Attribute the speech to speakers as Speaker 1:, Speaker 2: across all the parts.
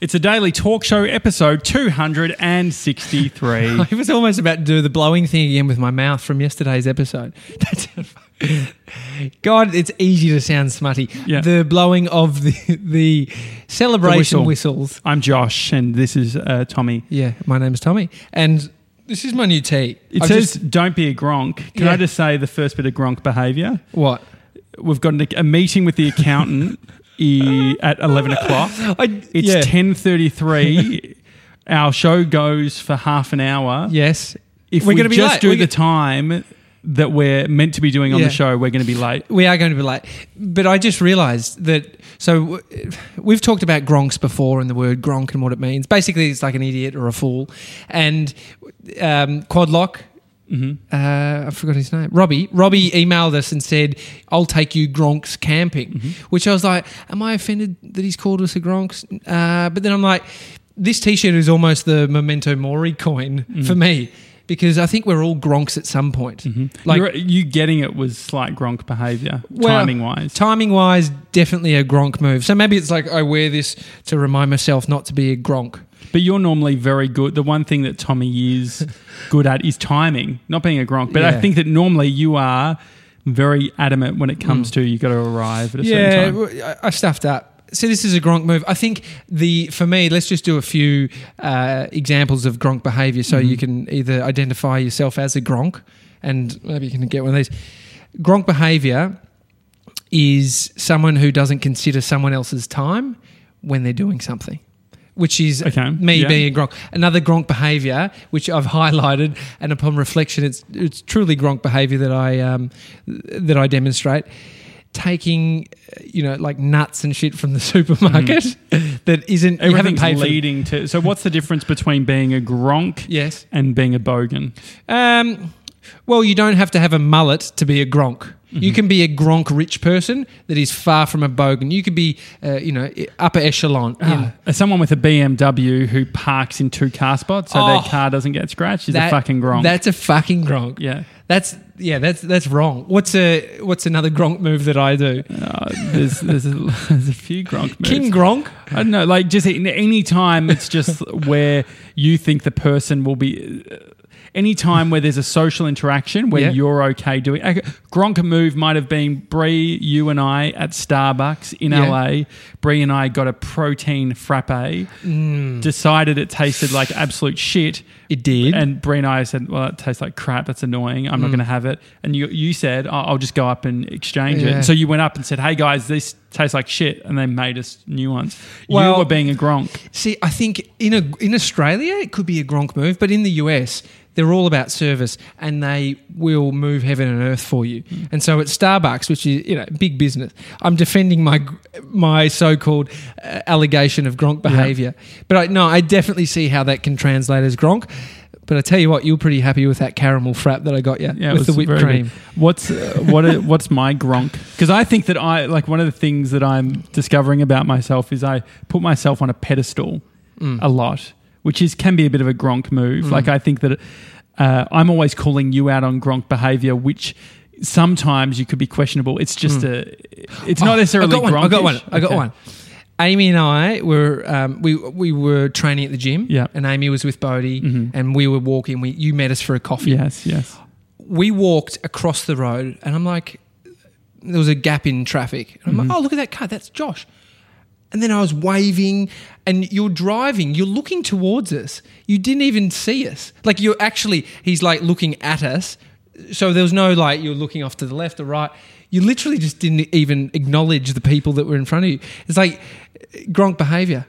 Speaker 1: It's a daily talk show episode 263.
Speaker 2: I was almost about to do the blowing thing again with my mouth from yesterday's episode. God, it's easy to sound smutty.
Speaker 1: Yeah.
Speaker 2: The blowing of the the celebration
Speaker 1: whistle.
Speaker 2: whistles.
Speaker 1: I'm Josh, and this is uh, Tommy.
Speaker 2: Yeah, my name's Tommy, and this is my new tea.
Speaker 1: It
Speaker 2: I've
Speaker 1: says,
Speaker 2: just-
Speaker 1: don't be a gronk. Can
Speaker 2: Yeah.
Speaker 1: I just say the first bit of gronk behaviour?
Speaker 2: what?
Speaker 1: We've got an, a meeting with the accountant at 11 o'clock.
Speaker 2: I,
Speaker 1: It's
Speaker 2: yeah.
Speaker 1: 10.33. Our show goes for half an hour.
Speaker 2: Yes,
Speaker 1: If
Speaker 2: We're
Speaker 1: we
Speaker 2: gonna be
Speaker 1: just
Speaker 2: late.
Speaker 1: do
Speaker 2: We're
Speaker 1: the
Speaker 2: go-
Speaker 1: time that we're meant to be doing on
Speaker 2: Yeah.
Speaker 1: the show, we're going to be late.
Speaker 2: we are going to be late. But I just realised that. So w- we've talked about gronks before and the word gronk and what it means. Basically, it's like an idiot or a fool. And um, Quadlock.
Speaker 1: Mm-hmm.
Speaker 2: uh, I forgot his name. Robbie. Robbie emailed us and said, "I'll take you Gronks camping,"
Speaker 1: Mm-hmm.
Speaker 2: which I was like, "Am I offended that he's called us a Gronks?" Uh, but then I'm like, "This T-shirt is almost the memento mori coin
Speaker 1: Mm.
Speaker 2: for me." Because I think we're all Gronks at some point. Mm-hmm.
Speaker 1: Like
Speaker 2: Like
Speaker 1: you getting it was slight gronk behaviour,
Speaker 2: Well,
Speaker 1: timing wise.
Speaker 2: timing wise, definitely a Gronk move. So maybe it's like I wear this to remind myself not to be a Gronk.
Speaker 1: But you're normally very good. The one thing that Tommy is good at is timing, not being a gronk. But I think that normally you are very adamant when it comes mm. to you've got to arrive at a certain
Speaker 2: Yeah,
Speaker 1: time.
Speaker 2: w- I I stuffed up. So this is a Gronk move. I think the for me, let's just do a few uh, examples of Gronk behaviour, so
Speaker 1: Mm-hmm.
Speaker 2: you can either identify yourself as a Gronk, and maybe you can get one of these. Gronk behaviour is someone who doesn't consider someone else's time when they're doing something. Which is
Speaker 1: Okay,
Speaker 2: me
Speaker 1: yeah.
Speaker 2: being a Gronk. Another Gronk behaviour, which I've highlighted, and upon reflection, it's it's truly Gronk behaviour that I um, that I demonstrate. Taking, uh, you know, like nuts and shit from the supermarket that isn't you haven't
Speaker 1: Mm-hmm.
Speaker 2: Paid for.
Speaker 1: leading to. So, what's the difference between being a gronk
Speaker 2: Yes.
Speaker 1: and being a bogan?
Speaker 2: Um, well, you don't have to have a mullet to be a gronk.
Speaker 1: Mm-hmm.
Speaker 2: You can be a gronk rich person that is far from a bogan. You could be, uh, you know, upper echelon.
Speaker 1: Ah, someone with a BMW who parks in two car spots so
Speaker 2: Oh.
Speaker 1: their car doesn't get scratched is a fucking gronk.
Speaker 2: That's a fucking gronk.
Speaker 1: yeah.
Speaker 2: That's yeah. That's that's wrong. What's a what's another gronk move that I do?
Speaker 1: Uh, there's, there's, a, there's a few gronk moves.
Speaker 2: King gronk.
Speaker 1: I don't know, like just any time it's just where you think the person will be. Any time where there's a social interaction where
Speaker 2: Yeah.
Speaker 1: you're okay doing. Okay, Gronk move might have been Bree, you and I at Starbucks in
Speaker 2: Yeah.
Speaker 1: LA. Bree and I got a protein frappe.
Speaker 2: Mm.
Speaker 1: Decided it tasted like absolute shit.
Speaker 2: It did.
Speaker 1: And Bree and I said, "Well, it tastes like crap. That's annoying. I'm not
Speaker 2: Mm.
Speaker 1: going to have it." And you, you said, "Oh, "I'll just go up and exchange it."
Speaker 2: Yeah.
Speaker 1: And so you went up and said, "Hey guys, this tastes like shit," and they made us new ones.
Speaker 2: Well-
Speaker 1: you were being a gronk.
Speaker 2: See, I think in a, in Australia it could be a gronk move, but in the US they're all about service and they will move heaven and earth for you. And so at Starbucks, which is you know big business, I'm defending my my so-called uh, allegation of gronk behaviour. But I, no, I definitely see how that can translate as gronk. But I tell you what, you're pretty happy with that caramel frap that I got you
Speaker 1: Yeah, it
Speaker 2: with the whipped cream.
Speaker 1: good. What's uh, what? are- what's my gronk? Because I think that I like one of the things that I'm discovering about myself is I put myself on a pedestal
Speaker 2: Mm.
Speaker 1: a lot, which is can be a bit of a gronk move. Like I think that uh, I'm always calling you out on gronk behavior, which sometimes you could be questionable. It's just a. It's not
Speaker 2: Oh,
Speaker 1: necessarily.
Speaker 2: I got one. I got one. I got
Speaker 1: Okay.
Speaker 2: one. Amy and I were um, we we were training at the gym.
Speaker 1: Yeah.
Speaker 2: And Amy was with Bodie,
Speaker 1: Mhm.
Speaker 2: and we were walking. We you met us for a coffee.
Speaker 1: Yes, yes.
Speaker 2: We walked across the road, and I'm like, there was a gap in traffic. And I'm
Speaker 1: Mm-hmm.
Speaker 2: like, oh look at that car, that's Josh. And then I was waving, and you're driving. You're looking towards us. You didn't even see us. Like you're actually, he's like looking at us. So there was no like you're looking off to the left or right. You literally just didn't even acknowledge the people that were in front of you. It's like Gronk behavior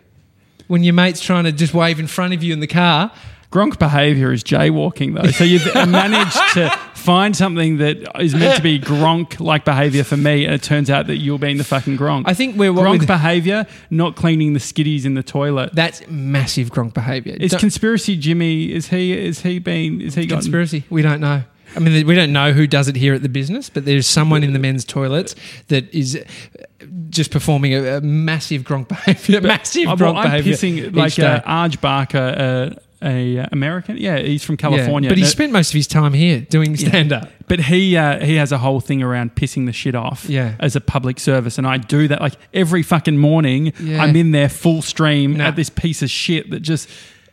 Speaker 2: when your mate's trying to just wave in front of you in the car.
Speaker 1: Gronk behavior is jaywalking, though. So you've managed to find something that is meant to be Gronk like behavior for me, and it turns out that you're being the fucking Gronk.
Speaker 2: I think we're
Speaker 1: Gronk behavior, not cleaning the skiddies in the toilet.
Speaker 2: That's massive Gronk behavior.
Speaker 1: Is
Speaker 2: Don't-
Speaker 1: conspiracy Jimmy? Is he? Is he been? Is he got?
Speaker 2: conspiracy? We don't know. I mean, we don't know who does it here at the business, but there's someone in the men's toilets that is uh, just performing a, a massive Gronk behavior. massive Gronk
Speaker 1: I'm
Speaker 2: behavior.
Speaker 1: pissing like uh, Arj Barker, uh, a American. Yeah, he's from California.
Speaker 2: Yeah, but he
Speaker 1: Uh,
Speaker 2: spent most of his time here doing stand up.
Speaker 1: But he uh, he has a whole thing around pissing the shit off
Speaker 2: Yeah.
Speaker 1: as a public service, and I do that like every fucking morning.
Speaker 2: Yeah.
Speaker 1: I'm in there full stream
Speaker 2: Nah.
Speaker 1: at this piece of shit that just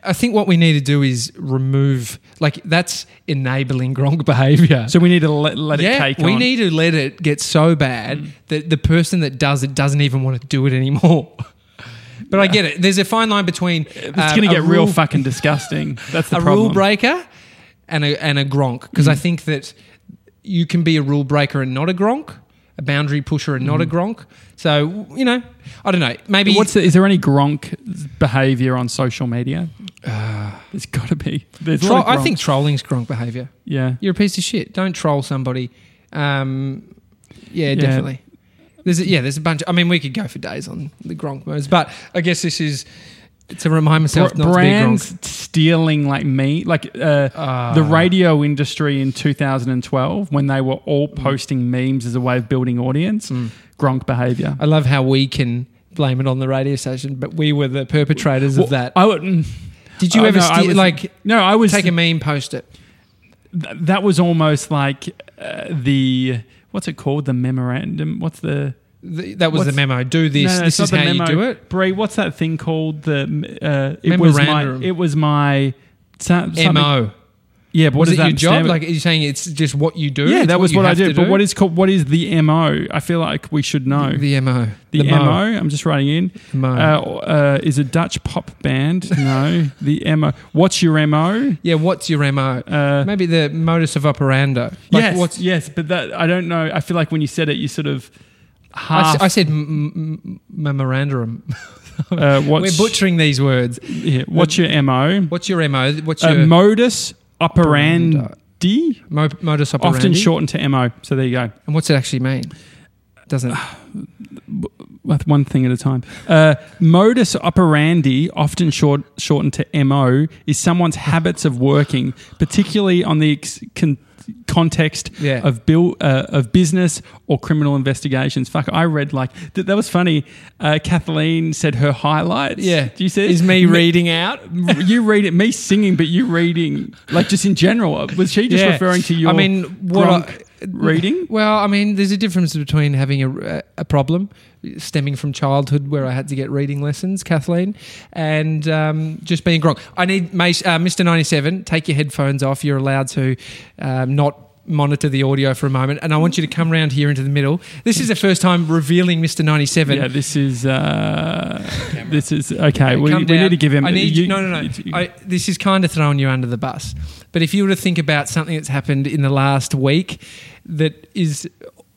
Speaker 2: I think what we need to do is remove, like, that's enabling Gronk behavior.
Speaker 1: so we need to let, let it
Speaker 2: yeah,
Speaker 1: take
Speaker 2: we
Speaker 1: on.
Speaker 2: need to let it get so bad that the person that does it doesn't even want to do it anymore. but I get it. There's a fine line between
Speaker 1: it's
Speaker 2: um,
Speaker 1: going to get real
Speaker 2: rule-
Speaker 1: fucking disgusting. That's the
Speaker 2: a
Speaker 1: problem.
Speaker 2: rule breaker and a and a Gronk because I
Speaker 1: Mm.
Speaker 2: think that you can be a rule breaker and not a Gronk, a boundary pusher and not a Gronk. So you know, I don't know. Maybe
Speaker 1: Mm. What's the, is there any Gronk behavior on social media? There's got to be. There's
Speaker 2: Tro- I think trolling's Gronk behavior.
Speaker 1: yeah.
Speaker 2: You're a piece of shit. Don't troll somebody. Um, yeah, definitely. There's a, yeah, there's a bunch. I mean, we could go for days on the Gronk modes, but I guess this is to remind myself
Speaker 1: Br-
Speaker 2: not
Speaker 1: brands
Speaker 2: to be Gronk.
Speaker 1: stealing like me, like uh,
Speaker 2: Ah.
Speaker 1: the radio industry in 2012 when they were all
Speaker 2: Mm.
Speaker 1: posting memes as a way of building audience. Gronk behavior.
Speaker 2: I love how we can blame it on the radio station, but we were the perpetrators of that.
Speaker 1: I would.
Speaker 2: Did you
Speaker 1: oh,
Speaker 2: ever
Speaker 1: no,
Speaker 2: steal,
Speaker 1: was-
Speaker 2: like
Speaker 1: No, I was.
Speaker 2: take a meme, post it?
Speaker 1: th- that was almost like uh, the what's it called? The memorandum. What's the
Speaker 2: The, that was the memo. Do this.
Speaker 1: No, no,
Speaker 2: this is how
Speaker 1: the
Speaker 2: you
Speaker 1: memo.
Speaker 2: do it.
Speaker 1: Brie, what's that thing called? The uh, it was my
Speaker 2: Memorandum.
Speaker 1: it was my so-
Speaker 2: Mo.
Speaker 1: Yeah, but what
Speaker 2: Was it
Speaker 1: that
Speaker 2: your job? Like, are you saying it's just what you do?
Speaker 1: yeah,
Speaker 2: It's
Speaker 1: that was
Speaker 2: you
Speaker 1: what I did. But what is called? What is the mo? I feel like we should know the, MO.
Speaker 2: the mo?
Speaker 1: mo. I'm just writing in.
Speaker 2: Mo.
Speaker 1: Uh, uh, is a Dutch pop band? No, the mo. What's your mo?
Speaker 2: yeah. What's your mo?
Speaker 1: Uh,
Speaker 2: Maybe the modus of operando. Like
Speaker 1: yes,
Speaker 2: What's,
Speaker 1: yes, but that I don't know. I feel like when you said it, you sort of
Speaker 2: I,
Speaker 1: half.
Speaker 2: s- I said m- m- memorandum.
Speaker 1: uh,
Speaker 2: We're butchering these words.
Speaker 1: yeah, what's your mo?
Speaker 2: What's your mo? What's
Speaker 1: Uh,
Speaker 2: your
Speaker 1: modus operandi,
Speaker 2: mo- modus operandi?
Speaker 1: often shortened to mo. So there you go.
Speaker 2: And what's it actually mean? Doesn't.
Speaker 1: With one thing at a time. Uh, modus operandi, often short, shortened to MO, is someone's habits of working, particularly on the ex- con- context
Speaker 2: Yeah.
Speaker 1: of bill uh, of business or criminal investigations. Fuck, I read like th- that was funny. Uh, Kathleen said her highlights.
Speaker 2: Yeah.
Speaker 1: do you see?
Speaker 2: Is me reading out?
Speaker 1: you read it, me singing, but you reading, like just in general. Was she just
Speaker 2: Yeah.
Speaker 1: referring to your
Speaker 2: I mean, what I-
Speaker 1: reading?
Speaker 2: Well, I mean, there's a difference between having a, a problem stemming from childhood where I had to get reading lessons, Kathleen, and um, just being wrong. I need uh, Mr. 97, take your headphones off. You're allowed to um, not monitor the audio for a moment. And I want you to come round here into the middle. This is the first time revealing Mr. 97.
Speaker 1: Yeah, this is uh, this is okay. We, we need to give him.
Speaker 2: I need
Speaker 1: you-
Speaker 2: no, no, no.
Speaker 1: you-
Speaker 2: I, this is kind of throwing you under the bus. But if you were to think about something that's happened in the last week that is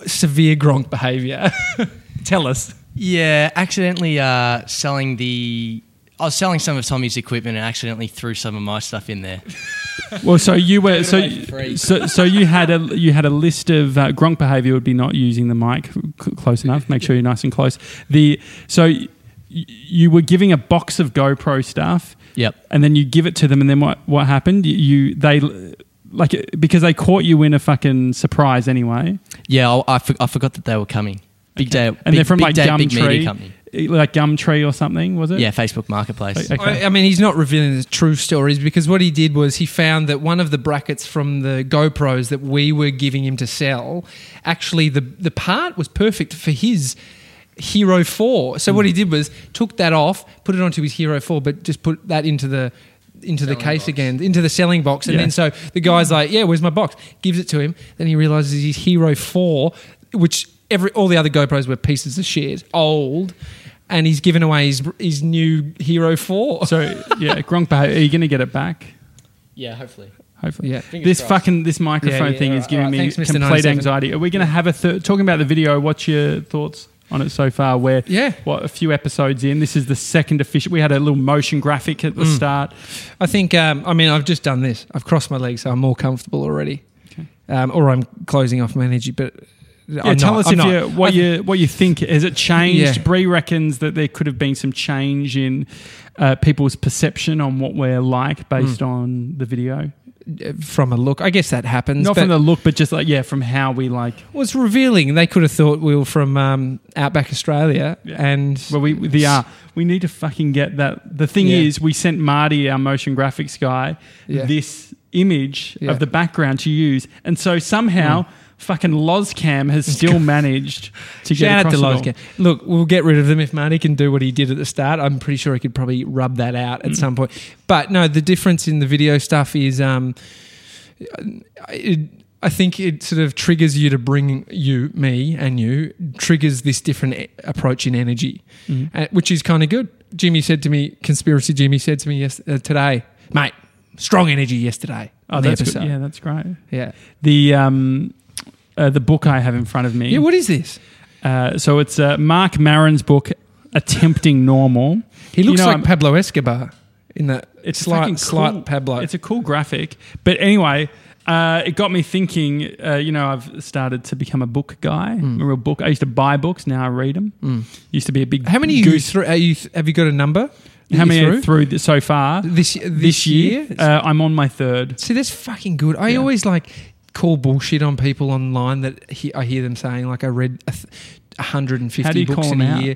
Speaker 2: severe Gronk behaviour, tell us.
Speaker 3: Yeah, accidentally uh, selling the. I was selling some of Tommy's equipment and accidentally threw some of my stuff in there.
Speaker 1: well, so you were so
Speaker 3: away for free.
Speaker 1: so so you had a you had a list of uh, Gronk behavior would be not using the mic c- close enough. Make sure you're nice and close. The so. y- You were giving a box of GoPro stuff,
Speaker 3: Yep.
Speaker 1: and then you give it to them, and then what? What happened? You, you they like because they caught you in a fucking surprise anyway.
Speaker 3: Yeah, I, I, for, I forgot that they were coming. Big day.
Speaker 1: and
Speaker 3: big,
Speaker 1: they're from
Speaker 3: big
Speaker 1: like
Speaker 3: day, big
Speaker 1: Gumtree,
Speaker 3: media company.
Speaker 1: Like Gumtree or something, was it?
Speaker 3: Yeah, Facebook Marketplace.
Speaker 1: Okay.
Speaker 2: I, I mean, he's not revealing the true stories because what he did was he found that one of the brackets from the GoPros that we were giving him to sell, actually the the part was perfect for his Hero 4. So what he hmm. did was took that off, put it onto his Hero 4, but just put that into the into the case again, into the selling box, and
Speaker 1: Yeah.
Speaker 2: then so the guy's like, "Yeah, where's my box?" Gives it to him. Then he realizes his Hero Four, which every all the other GoPros were pieces of shit, old, and he's given away his his new Hero Four.
Speaker 1: So yeah, Gronk. Are you going to get it back?
Speaker 3: Yeah, hopefully.
Speaker 1: Hopefully.
Speaker 2: Yeah.
Speaker 3: Fingers
Speaker 1: This
Speaker 3: crossed.
Speaker 1: fucking this microphone
Speaker 2: Yeah, yeah,
Speaker 1: thing is giving
Speaker 2: alright.
Speaker 1: me
Speaker 2: Thanks,
Speaker 1: complete
Speaker 2: 97.
Speaker 1: anxiety. Are we going to have a third talking about the video? What's your thoughts on it so far? Where
Speaker 2: Yeah.
Speaker 1: what a few episodes in. This is the second official. We had a little motion graphic at the
Speaker 2: Mm.
Speaker 1: start.
Speaker 2: I think. Um, I mean, I've just done this. I've crossed my legs, so I'm more comfortable already.
Speaker 1: Okay.
Speaker 2: Um, or I'm closing off my energy, but
Speaker 1: Yeah,
Speaker 2: I'm
Speaker 1: tell
Speaker 2: not.
Speaker 1: us
Speaker 2: I'm
Speaker 1: if
Speaker 2: not.
Speaker 1: you what you what you think. Has it changed?
Speaker 2: Yeah.
Speaker 1: Bree reckons that there could have been some change in uh, people's perception on what we're like based
Speaker 2: Mm.
Speaker 1: on the video.
Speaker 2: uh, from a look. I guess that happens.
Speaker 1: Not
Speaker 2: but
Speaker 1: from the look, but just like yeah, from how we like.
Speaker 2: was revealing. They could have thought we were from um, Outback Australia,
Speaker 1: Yeah.
Speaker 2: and
Speaker 1: Well, we the uh, we need to fucking get that. The thing
Speaker 2: Yeah.
Speaker 1: is, we sent Marty, our motion graphics guy,
Speaker 2: Yeah.
Speaker 1: this image.
Speaker 2: Mm.
Speaker 1: of the background to use, and so somehow. Fucking Lozcam has still managed to get
Speaker 2: Shout out to
Speaker 1: across.
Speaker 2: Lozcam. Look, we'll get rid of them if Marty can do what he did at the start. I'm pretty sure he could probably rub that out
Speaker 1: Mm.
Speaker 2: at some point. But no, the difference in the video stuff is, um, it, I think it sort of triggers you to bring you, me, and you triggers this different e- approach in energy,
Speaker 1: Mm.
Speaker 2: uh, which is kind of good. Jimmy said to me, conspiracy Jimmy said to me yes, uh, today, mate, strong energy yesterday.
Speaker 1: Oh,
Speaker 2: the
Speaker 1: that's good.
Speaker 2: episode.
Speaker 1: Yeah, that's great.
Speaker 2: yeah,
Speaker 1: The um, uh, the book I have in front of me.
Speaker 2: yeah. What is this?
Speaker 1: Uh, so it's uh, Marc Maron's book, Attempting Normal.
Speaker 2: He looks
Speaker 1: You know,
Speaker 2: like
Speaker 1: I'm-
Speaker 2: Pablo Escobar in that.
Speaker 1: It's
Speaker 2: slight, slight
Speaker 1: cool.
Speaker 2: Pablo.
Speaker 1: It's a cool graphic. But anyway, uh, it got me thinking. Uh, you know, I've started to become a book guy. I'm a real book. I used to buy books. Now I read them. Used to be a big.
Speaker 2: How many you through? Are you, have you got a number?
Speaker 1: How many
Speaker 2: through?
Speaker 1: through th- so far
Speaker 2: this this,
Speaker 1: this year? Uh, I'm on my third.
Speaker 2: See, that's fucking good. I
Speaker 1: Yeah.
Speaker 2: always like call bullshit on people online that he, I hear them saying like I read a th- 150
Speaker 1: How do you
Speaker 2: books in a
Speaker 1: out?
Speaker 2: year.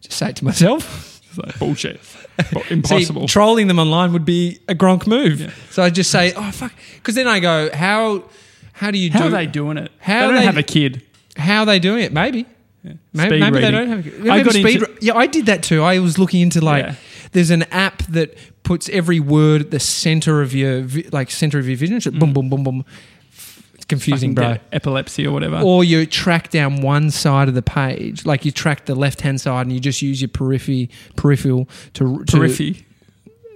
Speaker 2: Just say it to myself.
Speaker 1: Like bullshit. But
Speaker 2: See,
Speaker 1: Impossible.
Speaker 2: trolling them online would be a gronk move.
Speaker 1: Yeah.
Speaker 2: So I just say, oh fuck, because then I go, how how do you
Speaker 1: How
Speaker 2: do
Speaker 1: are they doing it?
Speaker 2: How
Speaker 1: they don't
Speaker 2: they-
Speaker 1: have a kid.
Speaker 2: How are they doing it? Maybe.
Speaker 1: Yeah.
Speaker 2: Maybe, maybe they don't have. A,
Speaker 1: I got
Speaker 2: speed.
Speaker 1: into-
Speaker 2: yeah, I did that too. I was looking into like
Speaker 1: Yeah.
Speaker 2: there's an app that puts every word at the center of your like center of your vision. It's
Speaker 1: Mm.
Speaker 2: boom, boom, boom, boom. Confusing, bro.
Speaker 1: epilepsy or whatever.
Speaker 2: Or you track down one side of the page, like you track the left hand side, and you just use your periphery, peripheral to, to
Speaker 1: Periphery.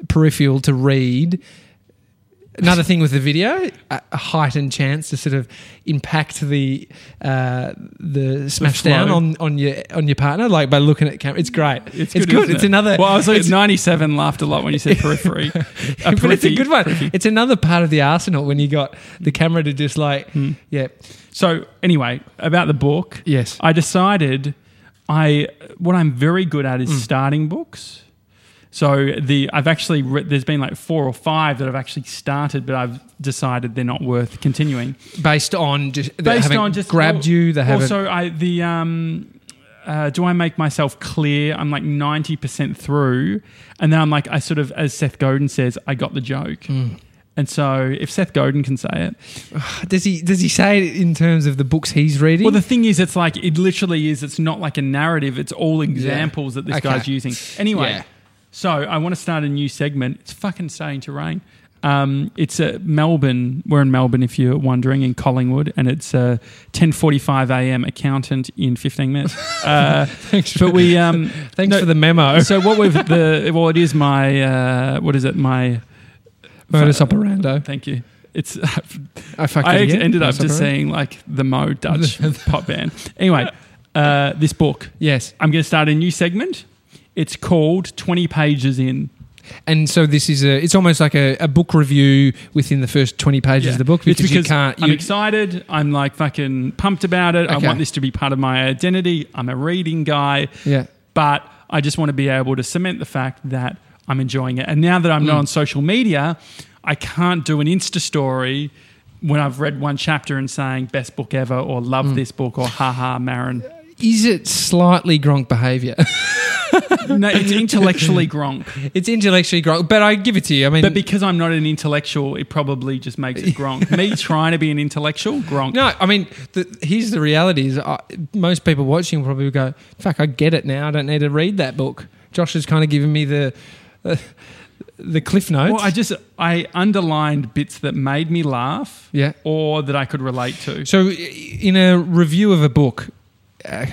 Speaker 2: peripheral to read. Another thing with the video, a, heightened chance to sort of impact the uh, the smash
Speaker 1: flow.
Speaker 2: down on, on your on your partner, like by looking at the camera. It's great.
Speaker 1: It's
Speaker 2: It's
Speaker 1: good.
Speaker 2: It's
Speaker 1: it?
Speaker 2: another.
Speaker 1: Well, I was like 97. Laughed a lot when you said periphery. Uh,
Speaker 2: but it's a good one.
Speaker 1: periphery.
Speaker 2: It's another part of the arsenal when you got the camera to just like,
Speaker 1: Hmm.
Speaker 2: yeah,
Speaker 1: So anyway, about the book,
Speaker 2: yes,
Speaker 1: I decided I what I'm very good at is
Speaker 2: Mm.
Speaker 1: starting books. So the I've actually re- there's been like four or five that I've actually started, but I've decided they're not worth continuing.
Speaker 2: based on just
Speaker 1: Based on just
Speaker 2: grabbed
Speaker 1: well,
Speaker 2: you. They haven't.
Speaker 1: Also, I the um. Uh, do I make myself clear? I'm like 90% through. And then I'm like, I sort of, as Seth Godin says, I got the joke.
Speaker 2: Mm.
Speaker 1: And so if Seth Godin can say it,
Speaker 2: Does he does he say it in terms of the books he's reading?
Speaker 1: Well, the thing is, it's like it literally is. It's not like a narrative. It's all examples that this
Speaker 2: Okay.
Speaker 1: guy's using. Anyway,
Speaker 2: Yeah.
Speaker 1: So I want to start a new segment. It's fucking starting to rain. Um, it's uh, Melbourne. We're in Melbourne, if you're wondering, in Collingwood, and it's uh, 10:45 a.m. Accountant in 15 minutes. Uh,
Speaker 2: Thanks
Speaker 1: but we um,
Speaker 2: Thanks
Speaker 1: no,
Speaker 2: for the memo.
Speaker 1: so what we've the well, it is my uh, what is it? My
Speaker 2: Modus operandi.
Speaker 1: thank you. It's
Speaker 2: I fucked
Speaker 1: I ended up just saying like the Mo Dutch pop band. Anyway, uh, this book.
Speaker 2: yes.
Speaker 1: I'm going to start a new segment. It's called 20 Pages In.
Speaker 2: And so this is a. It's almost like a, a book review within the first twenty pages of the book
Speaker 1: it's
Speaker 2: because,
Speaker 1: because
Speaker 2: you can't.
Speaker 1: I'm excited. I'm like fucking pumped about it. I want this to be part of my identity. I'm a reading guy,
Speaker 2: yeah.
Speaker 1: but I just want to be able to cement the fact that I'm enjoying it. And now that I'm
Speaker 2: Mm.
Speaker 1: not on social media, I can't do an Insta story when I've read one chapter and saying best book ever or love
Speaker 2: Mm.
Speaker 1: this book or haha Maron.
Speaker 2: Is it slightly gronk behaviour?
Speaker 1: No, it's intellectually gronk.
Speaker 2: it's intellectually gronk, but I give it to you. I mean,
Speaker 1: But because I'm not an intellectual, it probably just makes it gronk. Me trying to be an intellectual, gronk.
Speaker 2: no, I mean, the, here's the reality: is uh, most people watching will probably go, "Fuck, I get it now. I don't need to read that book." Josh has kind of given me the uh, the cliff notes.
Speaker 1: Well, I just I underlined bits that made me laugh
Speaker 2: yeah.
Speaker 1: or that I could relate to.
Speaker 2: So, in a review of a book, uh,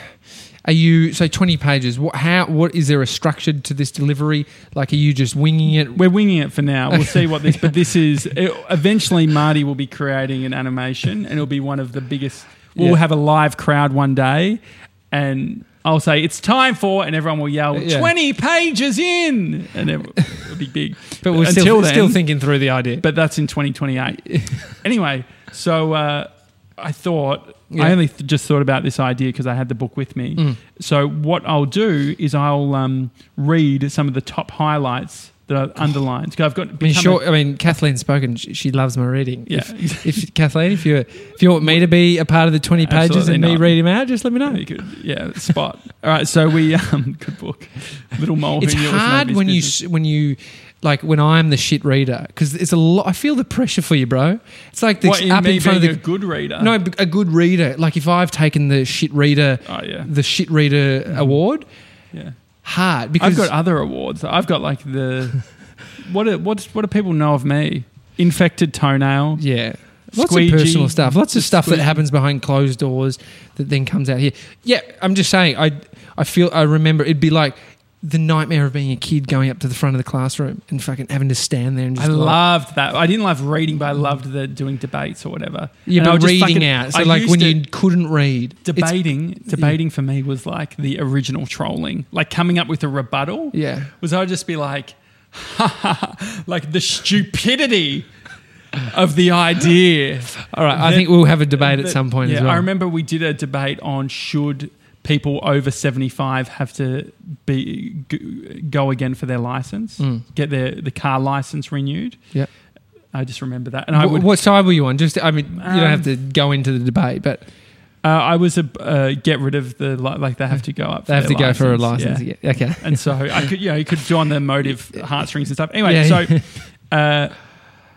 Speaker 2: are you so twenty pages? What? How? What is there a structure to this delivery? Like, are you just winging it?
Speaker 1: We're winging it for now. We'll see what this. But this is it, eventually Marty will be creating an animation, and it'll be one of the biggest. We'll
Speaker 2: Yeah.
Speaker 1: have a live crowd one day, and I'll say it's time for, and everyone will yell
Speaker 2: Yeah.
Speaker 1: twenty pages in, and it, it'll be big.
Speaker 2: But we're still
Speaker 1: then-
Speaker 2: still thinking through the idea.
Speaker 1: but that's in 2028. anyway, so uh, I thought
Speaker 2: Yeah.
Speaker 1: I only th- just thought about this idea because I had the book with me.
Speaker 2: Mm.
Speaker 1: So what I'll do is I'll um, read some of the top highlights that I've underlined. 'Cause I've got.
Speaker 2: I mean,
Speaker 1: become a-
Speaker 2: sure. I mean, Kathleen spoken. She, she loves my reading.
Speaker 1: Yeah.
Speaker 2: If, if Kathleen, if you if you want me to be a part of the twenty pages and me read him out, just let me know.
Speaker 1: You could- yeah, spot. All right, so we um, good book, little mole.
Speaker 2: It's hard when you
Speaker 1: business.
Speaker 2: s- when you like when I'm the shit reader because it's a lot. I feel the pressure for you, bro. It's like the
Speaker 1: What, in
Speaker 2: up in front of
Speaker 1: being
Speaker 2: the
Speaker 1: a good reader.
Speaker 2: no a good reader. Like if I've taken the shit reader,
Speaker 1: Oh yeah,
Speaker 2: the shit reader award,
Speaker 1: yeah.
Speaker 2: Hard because
Speaker 1: I've got other awards. I've got like the what? Do, what? What do people know of me? Infected toenail.
Speaker 2: Yeah. Lots
Speaker 1: Squeegee.
Speaker 2: of personal stuff. Lots of stuff that happens behind closed doors that then comes out here. Yeah, I'm just saying. I I feel I remember it'd be like the nightmare of being a kid going up to the front of the classroom and fucking having to stand there and
Speaker 1: I
Speaker 2: just like,
Speaker 1: loved that. I didn't love reading, but I loved the doing debates or whatever.
Speaker 2: yeah,
Speaker 1: And I
Speaker 2: but reading
Speaker 1: fucking-
Speaker 2: out. So
Speaker 1: I
Speaker 2: like when you couldn't read,
Speaker 1: debating, debating for me was like the original trolling. Like coming up with a rebuttal.
Speaker 2: yeah,
Speaker 1: was I would just be like, ha like the stupidity of the idea.
Speaker 2: all right. I think we'll have a debate at some point
Speaker 1: yeah,
Speaker 2: as well.
Speaker 1: I remember we did a debate on should people over 75 have to be go again for their license,
Speaker 2: Mm.
Speaker 1: get their the car license renewed.
Speaker 2: Yeah.
Speaker 1: I just remember that. And I would
Speaker 2: what side were you on? Just I mean, you don't
Speaker 1: Um,
Speaker 2: have to go into the debate, but
Speaker 1: uh, I was a uh, get rid of the like they have to go up.
Speaker 2: they have to go for a
Speaker 1: license,
Speaker 2: license.
Speaker 1: yeah.
Speaker 2: Yeah. Okay.
Speaker 1: And so I could, you know, you could join the motive heartstrings and stuff. Anyway,
Speaker 2: Yeah.
Speaker 1: so uh,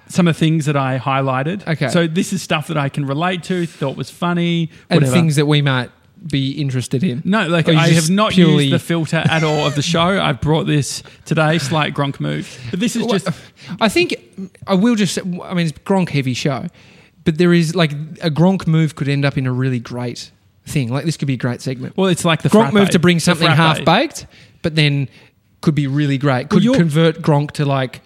Speaker 1: some of the things that I highlighted.
Speaker 2: Okay.
Speaker 1: So this is stuff that I can relate to, thought was funny,
Speaker 2: and things that we might be interested in.
Speaker 1: no, like I have not
Speaker 2: purely-
Speaker 1: used the filter at all of the show. I've brought this today, slight Gronk move. But this is
Speaker 2: Well,
Speaker 1: just
Speaker 2: I think I will just. I mean, it's Gronk heavy show, but there is like a Gronk move could end up in a really great thing. Like this could be a great segment.
Speaker 1: well, it's like the
Speaker 2: Gronk
Speaker 1: frappe.
Speaker 2: move to bring something half baked, but then could be really great. Could
Speaker 1: you're-
Speaker 2: convert Gronk to like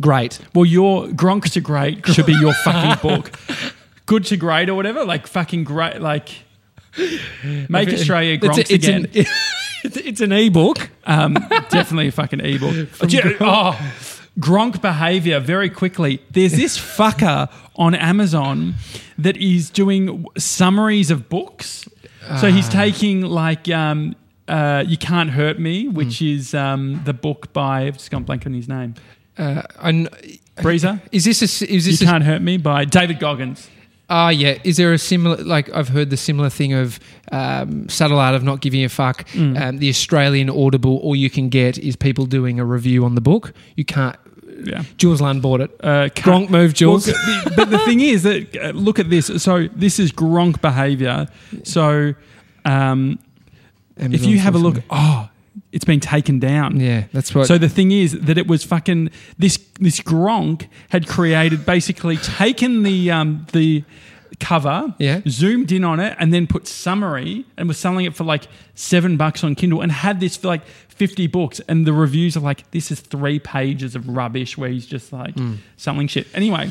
Speaker 2: great.
Speaker 1: Well, your Gronk to great should be your fucking book. Good to great or whatever, like fucking great, like make Australia
Speaker 2: It's,
Speaker 1: Gronks
Speaker 2: a- it's
Speaker 1: again.
Speaker 2: an it's, it's an ebook.
Speaker 1: Um, definitely a fucking ebook. oh, Gronk behavior very quickly. There's this fucker on Amazon that is doing summaries of books. So he's taking like um, uh, "You Can't Hurt Me," which is um, the book by I've just gone blank on his name.
Speaker 2: Uh, and
Speaker 1: Breezer.
Speaker 2: is this a is
Speaker 1: You
Speaker 2: this a,
Speaker 1: Can't Hurt Me by David Goggins.
Speaker 2: Ah, yeah. Is there a similar, like, I've heard the similar thing of um, Art of Not Giving a Fuck.
Speaker 1: Mm.
Speaker 2: Um, the Australian Audible, all you can get is people doing a review on the book. You can't.
Speaker 1: Yeah.
Speaker 2: Jules Lund bought it.
Speaker 1: Uh,
Speaker 2: Gronk move, Jules.
Speaker 1: Well, the- but the thing is that uh, look at this. So this is Gronk behavior. So um, if you have a look, oh, it's been taken down.
Speaker 2: Yeah, that's what.
Speaker 1: So the thing is that it was fucking this this Gronk had created basically taken the um, the cover,
Speaker 2: Yeah.
Speaker 1: zoomed in on it, and then put summary and was selling it for like seven bucks on Kindle and had this for like fifty books. And the reviews are like, this is three pages of rubbish where he's just like selling shit. Anyway,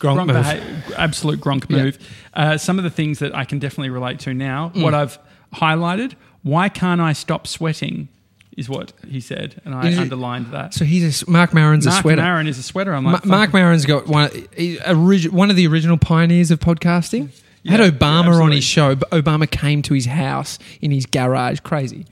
Speaker 2: Gronk
Speaker 1: Gronk
Speaker 2: move.
Speaker 1: beha- absolute Gronk
Speaker 2: Yeah.
Speaker 1: move. Uh, some of the things that I can definitely relate to now.
Speaker 2: Mm.
Speaker 1: What I've highlighted: why can't I stop sweating? Is what he said, and I
Speaker 2: Is it-
Speaker 1: underlined that.
Speaker 2: So he's a, Marc Maron's a sweater. Marc.
Speaker 1: Maron is a sweater. I'm
Speaker 2: Ma-
Speaker 1: like, Marc.
Speaker 2: Maron's got one, origi- one of the original pioneers of podcasting. Had Obama
Speaker 1: yeah,
Speaker 2: on his show, but Obama came to his house in his garage. Crazy.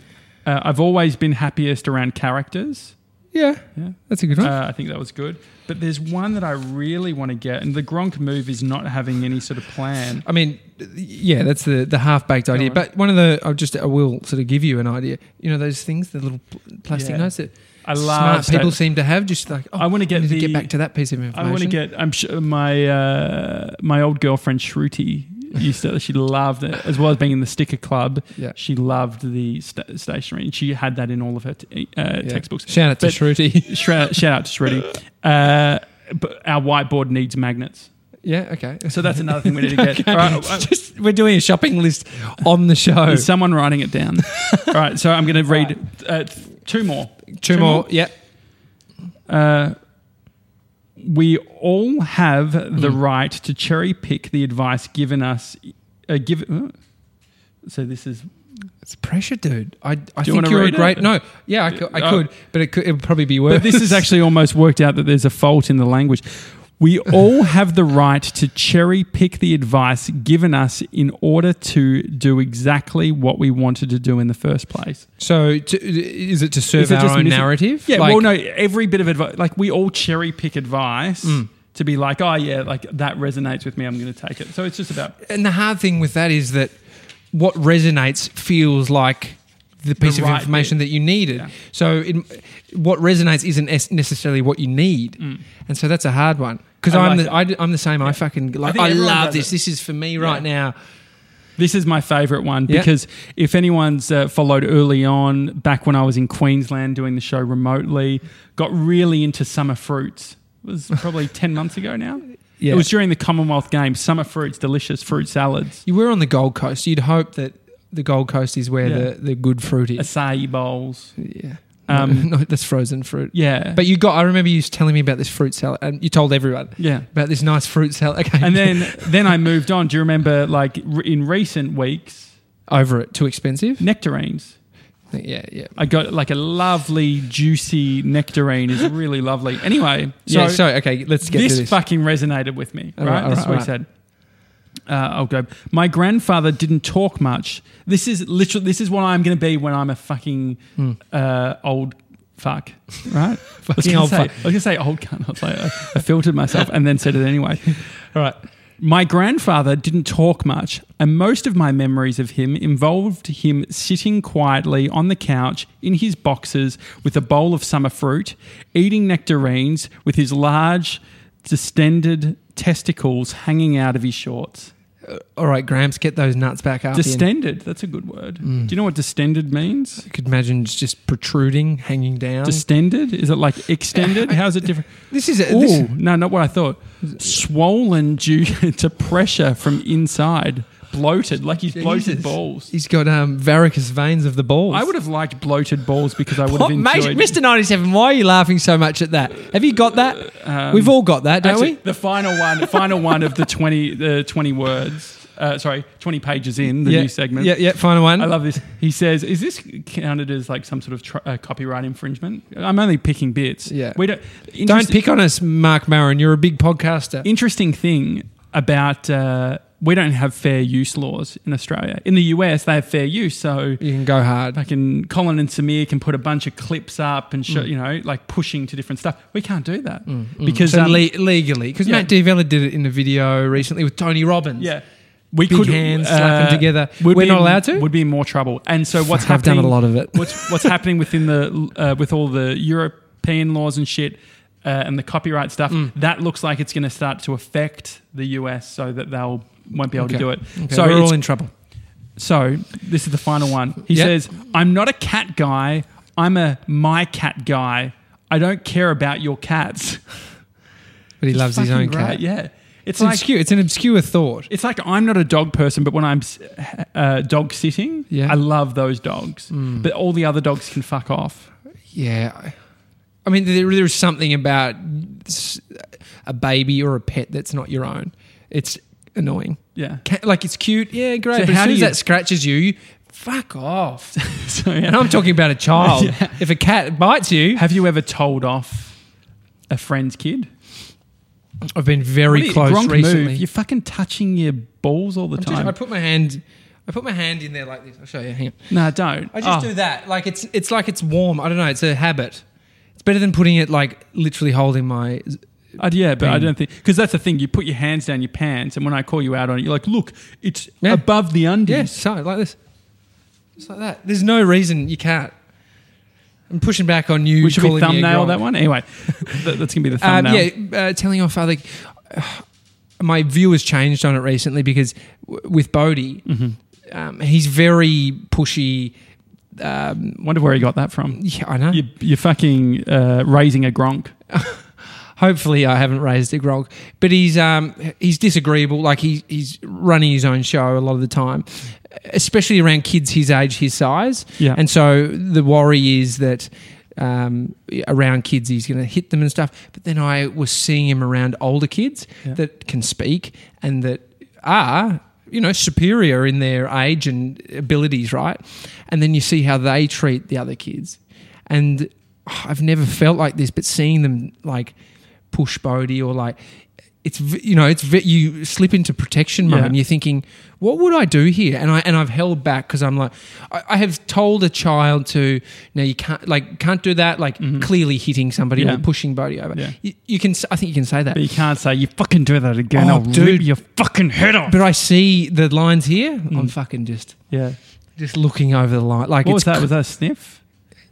Speaker 1: Uh, I've always been happiest around characters.
Speaker 2: Yeah,
Speaker 1: Yeah.
Speaker 2: that's a good one.
Speaker 1: Uh, I think that was good. But there's one that I really want to get, and the Gronk move is not having any sort of plan.
Speaker 2: I mean, yeah, that's the the half baked idea.
Speaker 1: on.
Speaker 2: But one of the, I'll just, I will sort of give you an idea. You know those things, the little plastic
Speaker 1: Yeah.
Speaker 2: notes that
Speaker 1: I
Speaker 2: smart people seem to have. Just like, oh,
Speaker 1: I wanna get
Speaker 2: need to get back to that piece of information.
Speaker 1: I want to get. I'm sure my uh, my old girlfriend Shruti used to. She loved it as well as being in the sticker club.
Speaker 2: Yeah.
Speaker 1: She loved the sta stationery, and she had that in all of her t- uh,
Speaker 2: Yeah.
Speaker 1: textbooks.
Speaker 2: Shout out to
Speaker 1: But-
Speaker 2: Shruti.
Speaker 1: Shra- shout out to Shruti. Uh, but our whiteboard needs magnets,
Speaker 2: yeah, okay.
Speaker 1: so that's another thing we need to get.
Speaker 2: Okay.
Speaker 1: Right, uh,
Speaker 2: Just we're doing a shopping list on the show.
Speaker 1: Is someone writing it down? All right, so I'm going to read uh, th- two more.
Speaker 2: Two more. Yeah.
Speaker 1: Uh, we all have the
Speaker 2: Mm.
Speaker 1: right to cherry pick the advice given us. Uh, give, uh, so this is
Speaker 2: It's pressure, dude. I, I
Speaker 1: you
Speaker 2: think
Speaker 1: wanna
Speaker 2: you're a great.
Speaker 1: it?
Speaker 2: No, yeah, I could, I
Speaker 1: Oh.
Speaker 2: could but it, could, it would probably be worse.
Speaker 1: But this has actually almost worked out that there's a fault in the language. We all have the right to cherry pick the advice given us in order to do exactly what we wanted to do in the first place.
Speaker 2: So, to, is it to serve
Speaker 1: it
Speaker 2: our own narrative?
Speaker 1: Yeah,
Speaker 2: Like-
Speaker 1: well, no, every bit of advice, like we all cherry pick advice
Speaker 2: Mm.
Speaker 1: to be like, oh, yeah, like that resonates with me. I'm going to take it. So it's just about
Speaker 2: And the hard thing with that is that what resonates feels like the piece of
Speaker 1: right
Speaker 2: information that you needed.
Speaker 1: Yeah.
Speaker 2: So, it, what resonates isn't necessarily what you need, and so that's a hard one. Because.
Speaker 1: I
Speaker 2: I'm
Speaker 1: like
Speaker 2: the I, d- I'm the same. I fucking like.
Speaker 1: think
Speaker 2: I, love this.
Speaker 1: it.
Speaker 2: This is for me right now.
Speaker 1: This is my favourite one
Speaker 2: Yeah.
Speaker 1: because if anyone's uh, followed early on, back when I was in Queensland doing the show remotely, got really into summer fruits. It was probably 10 months ago now.
Speaker 2: Yeah.
Speaker 1: It was during the Commonwealth Games. Summer fruits, delicious fruit salads,
Speaker 2: You were on the Gold Coast. You'd hope that the Gold Coast is where
Speaker 1: Yeah.
Speaker 2: the, the good fruit is.
Speaker 1: acai bowls.
Speaker 2: Yeah.
Speaker 1: Um,
Speaker 2: no, that's frozen fruit.
Speaker 1: Yeah.
Speaker 2: But you got. I remember you telling me about this fruit salad, and you told everyone
Speaker 1: yeah.
Speaker 2: about this nice fruit salad. Okay.
Speaker 1: And then, then I moved on. Do you remember, like, in recent weeks,
Speaker 2: over it, too expensive.
Speaker 1: nectarines?
Speaker 2: Yeah, yeah.
Speaker 1: I got like a lovely, juicy nectarine. is really lovely. Anyway, so,
Speaker 2: yeah. So okay, let's get
Speaker 1: this,
Speaker 2: to this.
Speaker 1: fucking resonated with me.
Speaker 2: All
Speaker 1: right,
Speaker 2: right, all
Speaker 1: this
Speaker 2: right,
Speaker 1: is what
Speaker 2: all
Speaker 1: said. Uh, I'll go. My grandfather didn't talk much. This is literally. This is what I'm going to be when I'm a fucking uh, old fuck. Right? I was.
Speaker 2: Fucking old
Speaker 1: say,
Speaker 2: fuck.
Speaker 1: I was going to say old cunt. I was like, I, I filtered myself and then said it anyway.
Speaker 2: All right.
Speaker 1: My grandfather didn't talk much, and most of my memories of him involved him sitting quietly on the couch in his boxes with a bowl of summer fruit, eating nectarines with his large, distended testicles hanging out of his shorts.
Speaker 2: All right, Gramps, get those nuts back up.
Speaker 1: Distended, that's a good word.
Speaker 2: Mm.
Speaker 1: Do you know what distended means?
Speaker 2: You could imagine it's just protruding, hanging down.
Speaker 1: Distended? Is it like extended? How's it different?
Speaker 2: this is a,
Speaker 1: Oh, no, not what I thought. Swollen due to pressure from inside. Bloated, like he's bloated
Speaker 2: Jesus.
Speaker 1: balls.
Speaker 2: He's got um, varicose veins of the balls.
Speaker 1: I would have liked bloated balls because I would
Speaker 2: What,
Speaker 1: have
Speaker 2: mate,
Speaker 1: enjoyed.
Speaker 2: Mr. 97, why are you laughing so much at that? Have you got that?
Speaker 1: Um,
Speaker 2: We've all got that, don't
Speaker 1: Actually,
Speaker 2: we?
Speaker 1: the final one, final one of the twenty, the twenty words. Uh, sorry, twenty pages in the
Speaker 2: yeah,
Speaker 1: new segment.
Speaker 2: Yeah, yeah, final one.
Speaker 1: I love this. He says, "Is this counted as like some sort of tr- uh, copyright infringement?" I'm only picking bits.
Speaker 2: Yeah.
Speaker 1: we don't.
Speaker 2: don't pick on us, Marc Maron. You're a big podcaster.
Speaker 1: Interesting thing about uh, we don't have fair use laws in Australia. In the US, they have fair use, so
Speaker 2: you can go hard.
Speaker 1: fucking Colin and Samir can put a bunch of clips up and
Speaker 2: Mm.
Speaker 1: show, you know, like pushing to different stuff. We can't do that because
Speaker 2: so
Speaker 1: um,
Speaker 2: le- legally, because
Speaker 1: yeah.
Speaker 2: Matt D'Avella did it in a video recently with Tony Robbins.
Speaker 1: yeah, we
Speaker 2: Big
Speaker 1: could uh,
Speaker 2: hands, slap 'em together. We're not
Speaker 1: in-
Speaker 2: allowed to?
Speaker 1: Would be in more trouble. And so what's
Speaker 2: I've done
Speaker 1: happening?
Speaker 2: a lot of it.
Speaker 1: What's what's happening within the uh, with all the European laws and shit. Uh, and the copyright stuff
Speaker 2: Mm.
Speaker 1: that looks like it's going to start to affect the US, so that they'll won't be able
Speaker 2: Okay.
Speaker 1: to do it.
Speaker 2: Okay,
Speaker 1: So
Speaker 2: we're all in trouble.
Speaker 1: So this is the final one. He
Speaker 2: Yep.
Speaker 1: says, "I'm not a cat guy. I'm a my cat guy. I don't care about your cats."
Speaker 2: But he loves his own
Speaker 1: great,
Speaker 2: cat.
Speaker 1: Yeah, it's
Speaker 2: It's,
Speaker 1: like
Speaker 2: obscure. It's an obscure thought.
Speaker 1: it's like I'm not a dog person, but when I'm uh, dog sitting,
Speaker 2: Yeah. Mm.
Speaker 1: I love those dogs. But all the other dogs can fuck off.
Speaker 2: Yeah. I- mean, there, there's something about a baby or a pet that's not your own. It's annoying.
Speaker 1: Yeah.
Speaker 2: Ca- Like, it's cute. Yeah, great.
Speaker 1: So
Speaker 2: but as
Speaker 1: how
Speaker 2: soon
Speaker 1: do
Speaker 2: as
Speaker 1: you-
Speaker 2: that scratches you, you fuck off.
Speaker 1: so
Speaker 2: and. I'm talking about a child.
Speaker 1: Yeah.
Speaker 2: If a cat bites you,
Speaker 1: Have you ever told off a friend's kid?
Speaker 2: I've been very
Speaker 1: What you-
Speaker 2: close
Speaker 1: Gronk
Speaker 2: recently.
Speaker 1: Move. You're fucking touching your balls all the
Speaker 2: I'm just-
Speaker 1: time.
Speaker 2: I put my hand. I put my hand in there like this. I'll show you. Hang on.
Speaker 1: no, don't.
Speaker 2: I just
Speaker 1: Oh.
Speaker 2: do that. Like it's it's like it's warm. I don't know. It's a habit. It's better than putting it like literally holding my.
Speaker 1: Uh, yeah, but I don't think because that's the thing. You put your hands down your pants, and when I call you out on it, you're like, "Look, it's
Speaker 2: Yeah.
Speaker 1: above the undies."
Speaker 2: Yeah, so like this, just like that. There's no reason you can't. I'm pushing back on you.
Speaker 1: we should be
Speaker 2: calling me a
Speaker 1: thumbnail that one anyway. that, that's gonna be the
Speaker 2: Um,
Speaker 1: thumbnail.
Speaker 2: yeah, uh, telling off other. my view has changed on it recently because w- with Bodie,
Speaker 1: Mm-hmm.
Speaker 2: um, he's very pushy. Um,
Speaker 1: Wonder where he got that from.
Speaker 2: yeah, I know.
Speaker 1: You, you're fucking uh, raising a gronk.
Speaker 2: Hopefully, I haven't raised a grog, but he's um, he's disagreeable. Like he, he's running his own show a lot of the time, especially around kids his age, his size.
Speaker 1: Yeah.
Speaker 2: And so the worry is that um, around kids he's going to hit them and stuff. But then I was seeing him around older kids
Speaker 1: Yeah.
Speaker 2: that can speak and that are you know superior in their age and abilities, right? And then you see how they treat the other kids, and I've never felt like this, but seeing them like push Bodhi or like it's you know it's you slip into protection mode
Speaker 1: Yeah.
Speaker 2: and you're thinking what would I do here and I and I've held back because I'm like I, I have told a child to no you can't like can't do that like clearly hitting somebody
Speaker 1: Mm-hmm. Yeah.
Speaker 2: or pushing Bodhi over
Speaker 1: Yeah.
Speaker 2: you, you can I think you can say that
Speaker 1: But you can't say you fucking do that again.
Speaker 2: Oh,
Speaker 1: I'll
Speaker 2: dude.
Speaker 1: rip your fucking head off.
Speaker 2: but I see the lines here I'm
Speaker 1: Mm.
Speaker 2: fucking just
Speaker 1: yeah.
Speaker 2: just looking over the line like
Speaker 1: What was
Speaker 2: it's
Speaker 1: that? Was that a sniff?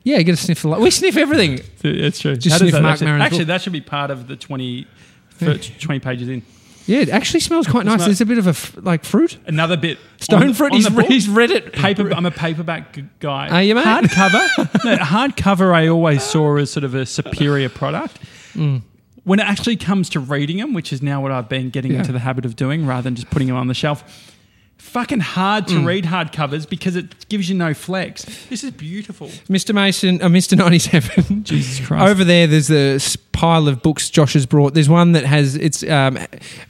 Speaker 2: Yeah you get a sniff the li- we sniff everything
Speaker 1: It's true.
Speaker 2: Just
Speaker 1: How does
Speaker 2: sniff
Speaker 1: that
Speaker 2: Marc
Speaker 1: actually,
Speaker 2: Maron's
Speaker 1: actually,
Speaker 2: book.
Speaker 1: that should be part of the 20, fir- 20 pages in.
Speaker 2: yeah it actually smells quite nice there's a bit of a f- like fruit
Speaker 1: Another bit.
Speaker 2: stone
Speaker 1: on-
Speaker 2: fruit
Speaker 1: on
Speaker 2: he's,
Speaker 1: the
Speaker 2: re-
Speaker 1: book.
Speaker 2: he's read it
Speaker 1: paper. I'm a paperback g- guy.
Speaker 2: Are you, mate?
Speaker 1: Hardcover. no, hardcover. I always saw as sort of a superior product.
Speaker 2: Mm.
Speaker 1: When it actually comes to reading them, which is now what I've been getting
Speaker 2: Yeah.
Speaker 1: into the habit of doing, rather than just putting them on the shelf. Fucking hard
Speaker 2: Mm.
Speaker 1: to read hardcovers because it gives you no flex. This is beautiful.
Speaker 2: Mr. Mason, uh, Mr. 97.
Speaker 1: Jesus Christ.
Speaker 2: Over there, there's a s- pile of books Josh has brought. There's one that has it's um,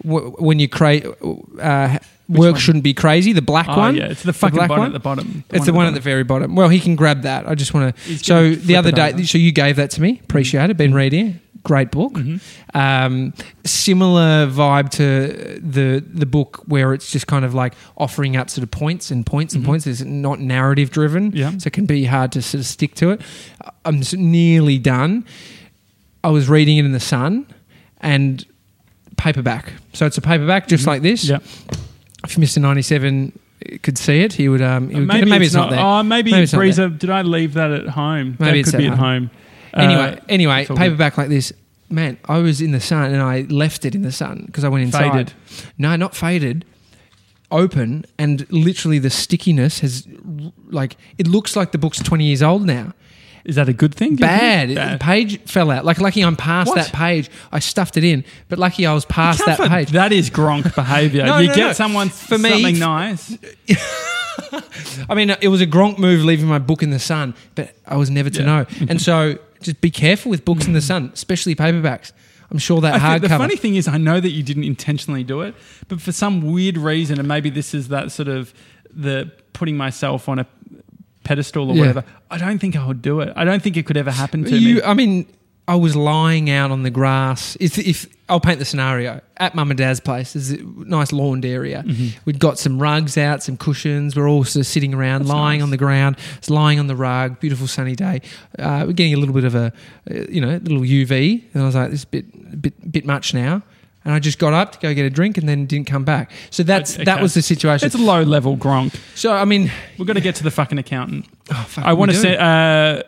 Speaker 2: w- when you create uh, work
Speaker 1: one?
Speaker 2: shouldn't be crazy. The black
Speaker 1: Oh,
Speaker 2: one.
Speaker 1: yeah, it's the fucking
Speaker 2: black
Speaker 1: one
Speaker 2: one?
Speaker 1: at the bottom.
Speaker 2: It's the one at the very bottom. Well, he can grab that. I just want to. So the other day,
Speaker 1: over.
Speaker 2: so you gave that to me. Appreciate it. Been reading. Great book.
Speaker 1: Mm-hmm.
Speaker 2: Um, similar vibe to the the book where it's just kind of like offering up sort of points and points and points. It's not narrative driven,
Speaker 1: Mm-hmm. Yeah.
Speaker 2: so it can be hard to sort of stick to it. I'm nearly done. I was reading it in the sun and paperback. So it's a paperback just like this.
Speaker 1: Yeah.
Speaker 2: If Mr. 97 could see it, he would. Um, he would get it. maybe it's not, there.
Speaker 1: Oh, maybe,
Speaker 2: Maybe it's not
Speaker 1: Breezer. Did I leave that at home?
Speaker 2: Maybe
Speaker 1: that
Speaker 2: it's
Speaker 1: could be
Speaker 2: at
Speaker 1: at home.
Speaker 2: Anyway,
Speaker 1: Uh,
Speaker 2: anyway,
Speaker 1: it's all good.
Speaker 2: paperback like this. Man, I was in the sun and I left it in the sun because I went inside.
Speaker 1: Faded.
Speaker 2: No, not faded. Open and literally the stickiness has, like, it looks like the book's twenty years old now.
Speaker 1: Is that a good thing? you
Speaker 2: Bad. page fell out. Like, lucky I'm past
Speaker 1: What?
Speaker 2: that page. I stuffed it in, but lucky I was past that
Speaker 1: for-
Speaker 2: page.
Speaker 1: That is Gronk behavior.
Speaker 2: No,
Speaker 1: you
Speaker 2: no,
Speaker 1: get
Speaker 2: no.
Speaker 1: someone
Speaker 2: For me-
Speaker 1: something nice.
Speaker 2: I mean, it was a Gronk move leaving my book in the sun, but I was never to
Speaker 1: Yeah.
Speaker 2: know. And so, just be careful with books in the sun, especially paperbacks. I'm sure that
Speaker 1: think the funny thing is, I know that you didn't intentionally do it, but for some weird reason, and maybe this is that sort of the putting myself on a pedestal or
Speaker 2: Yeah.
Speaker 1: whatever. I don't think I would do it. I don't think it could ever happen to
Speaker 2: you,
Speaker 1: me.
Speaker 2: I mean, I was lying out on the grass. If, if I'll paint the scenario at mum and dad's place, there's a nice lawned area.
Speaker 1: Mm-hmm.
Speaker 2: We'd got some rugs out, some cushions. We're all sort of sitting around,
Speaker 1: That's
Speaker 2: lying
Speaker 1: nice.
Speaker 2: on the ground. It's lying on the rug. Beautiful sunny day. Uh, we're getting a little bit of a, uh, you know, little UV, and I was like, this is a bit, bit, bit much now. And I just got up to go get a drink, and then didn't come back. So that's
Speaker 1: Okay.
Speaker 2: that was the situation.
Speaker 1: It's a low level Gronk.
Speaker 2: so I mean,
Speaker 1: We've got to get to the fucking accountant.
Speaker 2: oh, fuck,
Speaker 1: I want to say, uh,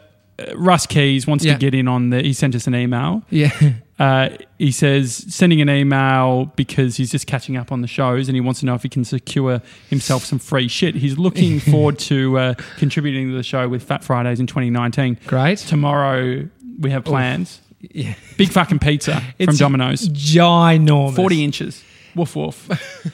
Speaker 1: Russ Keys wants
Speaker 2: Yeah.
Speaker 1: to get in on the. He sent us an email.
Speaker 2: yeah.
Speaker 1: Uh, he says sending an email because he's just catching up on the shows and he wants to know if he can secure himself some free shit. He's looking forward to uh, contributing to the show with Fat Fridays in 2019.
Speaker 2: Great.
Speaker 1: Tomorrow we have plans.
Speaker 2: Yeah.
Speaker 1: Big fucking pizza from Domino's,
Speaker 2: Ginormous.
Speaker 1: 40 inches. Woof woof.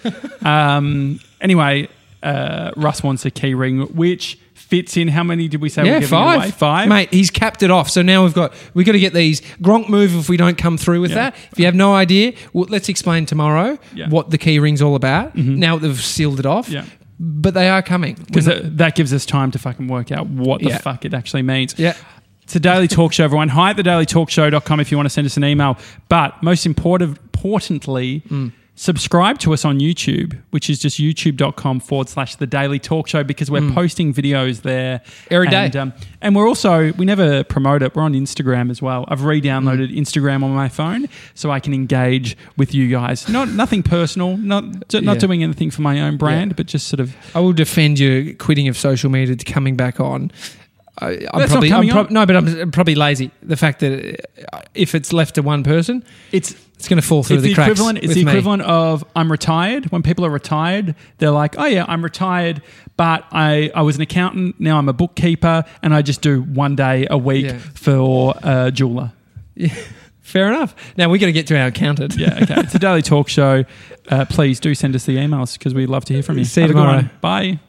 Speaker 1: um, anyway, uh, Russ wants a key ring, which fits in. How many did we say we're
Speaker 2: Yeah, five.
Speaker 1: away? Five.
Speaker 2: Mate, he's capped it off. So now we've got we have got to get these Gronk move if we don't come through with
Speaker 1: Yeah.
Speaker 2: that. If you have no idea, well, let's explain tomorrow
Speaker 1: Yeah. Mm-hmm.
Speaker 2: what the key ring's all about. Now that they've sealed it off.
Speaker 1: Yeah.
Speaker 2: But they are coming.
Speaker 1: Because that gives us time to fucking work out what the
Speaker 2: Yeah.
Speaker 1: fuck it actually means.
Speaker 2: yeah.
Speaker 1: It's a daily talk show, everyone. Hi at thedailytalkshow.com if you want to send us an email. But most important, importantly,
Speaker 2: Mm.
Speaker 1: subscribe to us on YouTube, which is just youtube.com forward slash the daily talk show because we're posting videos there
Speaker 2: Mm. Every day.
Speaker 1: And, um, and we're also, we never promote it, we're on Instagram as well. I've re downloaded
Speaker 2: Mm.
Speaker 1: Instagram on my phone so I can engage with you guys. Not Nothing personal, not, not
Speaker 2: Yeah.
Speaker 1: doing anything for my own brand, but just sort of
Speaker 2: I will defend your quitting of social media to coming back on. I,
Speaker 1: not
Speaker 2: probably, I'm prob-
Speaker 1: on.
Speaker 2: no, but I'm probably lazy. The fact that uh, if it's left to one person,
Speaker 1: it's
Speaker 2: it's going to fall through
Speaker 1: it's
Speaker 2: the,
Speaker 1: the,
Speaker 2: cracks.
Speaker 1: equivalent. It's the
Speaker 2: me.
Speaker 1: equivalent of I'm retired. When people are retired, they're like, "Oh yeah, I'm retired, but I, I was an accountant. Now I'm a bookkeeper, and I just do one day a week
Speaker 2: Yeah.
Speaker 1: for a jeweler." Yeah.
Speaker 2: Fair enough. Now we're going to get to our accountant.
Speaker 1: Yeah, okay. it's a daily talk show. Uh, please do send us the emails because we'd love to hear from you.
Speaker 2: See you
Speaker 1: Have a good
Speaker 2: tomorrow.
Speaker 1: Bye.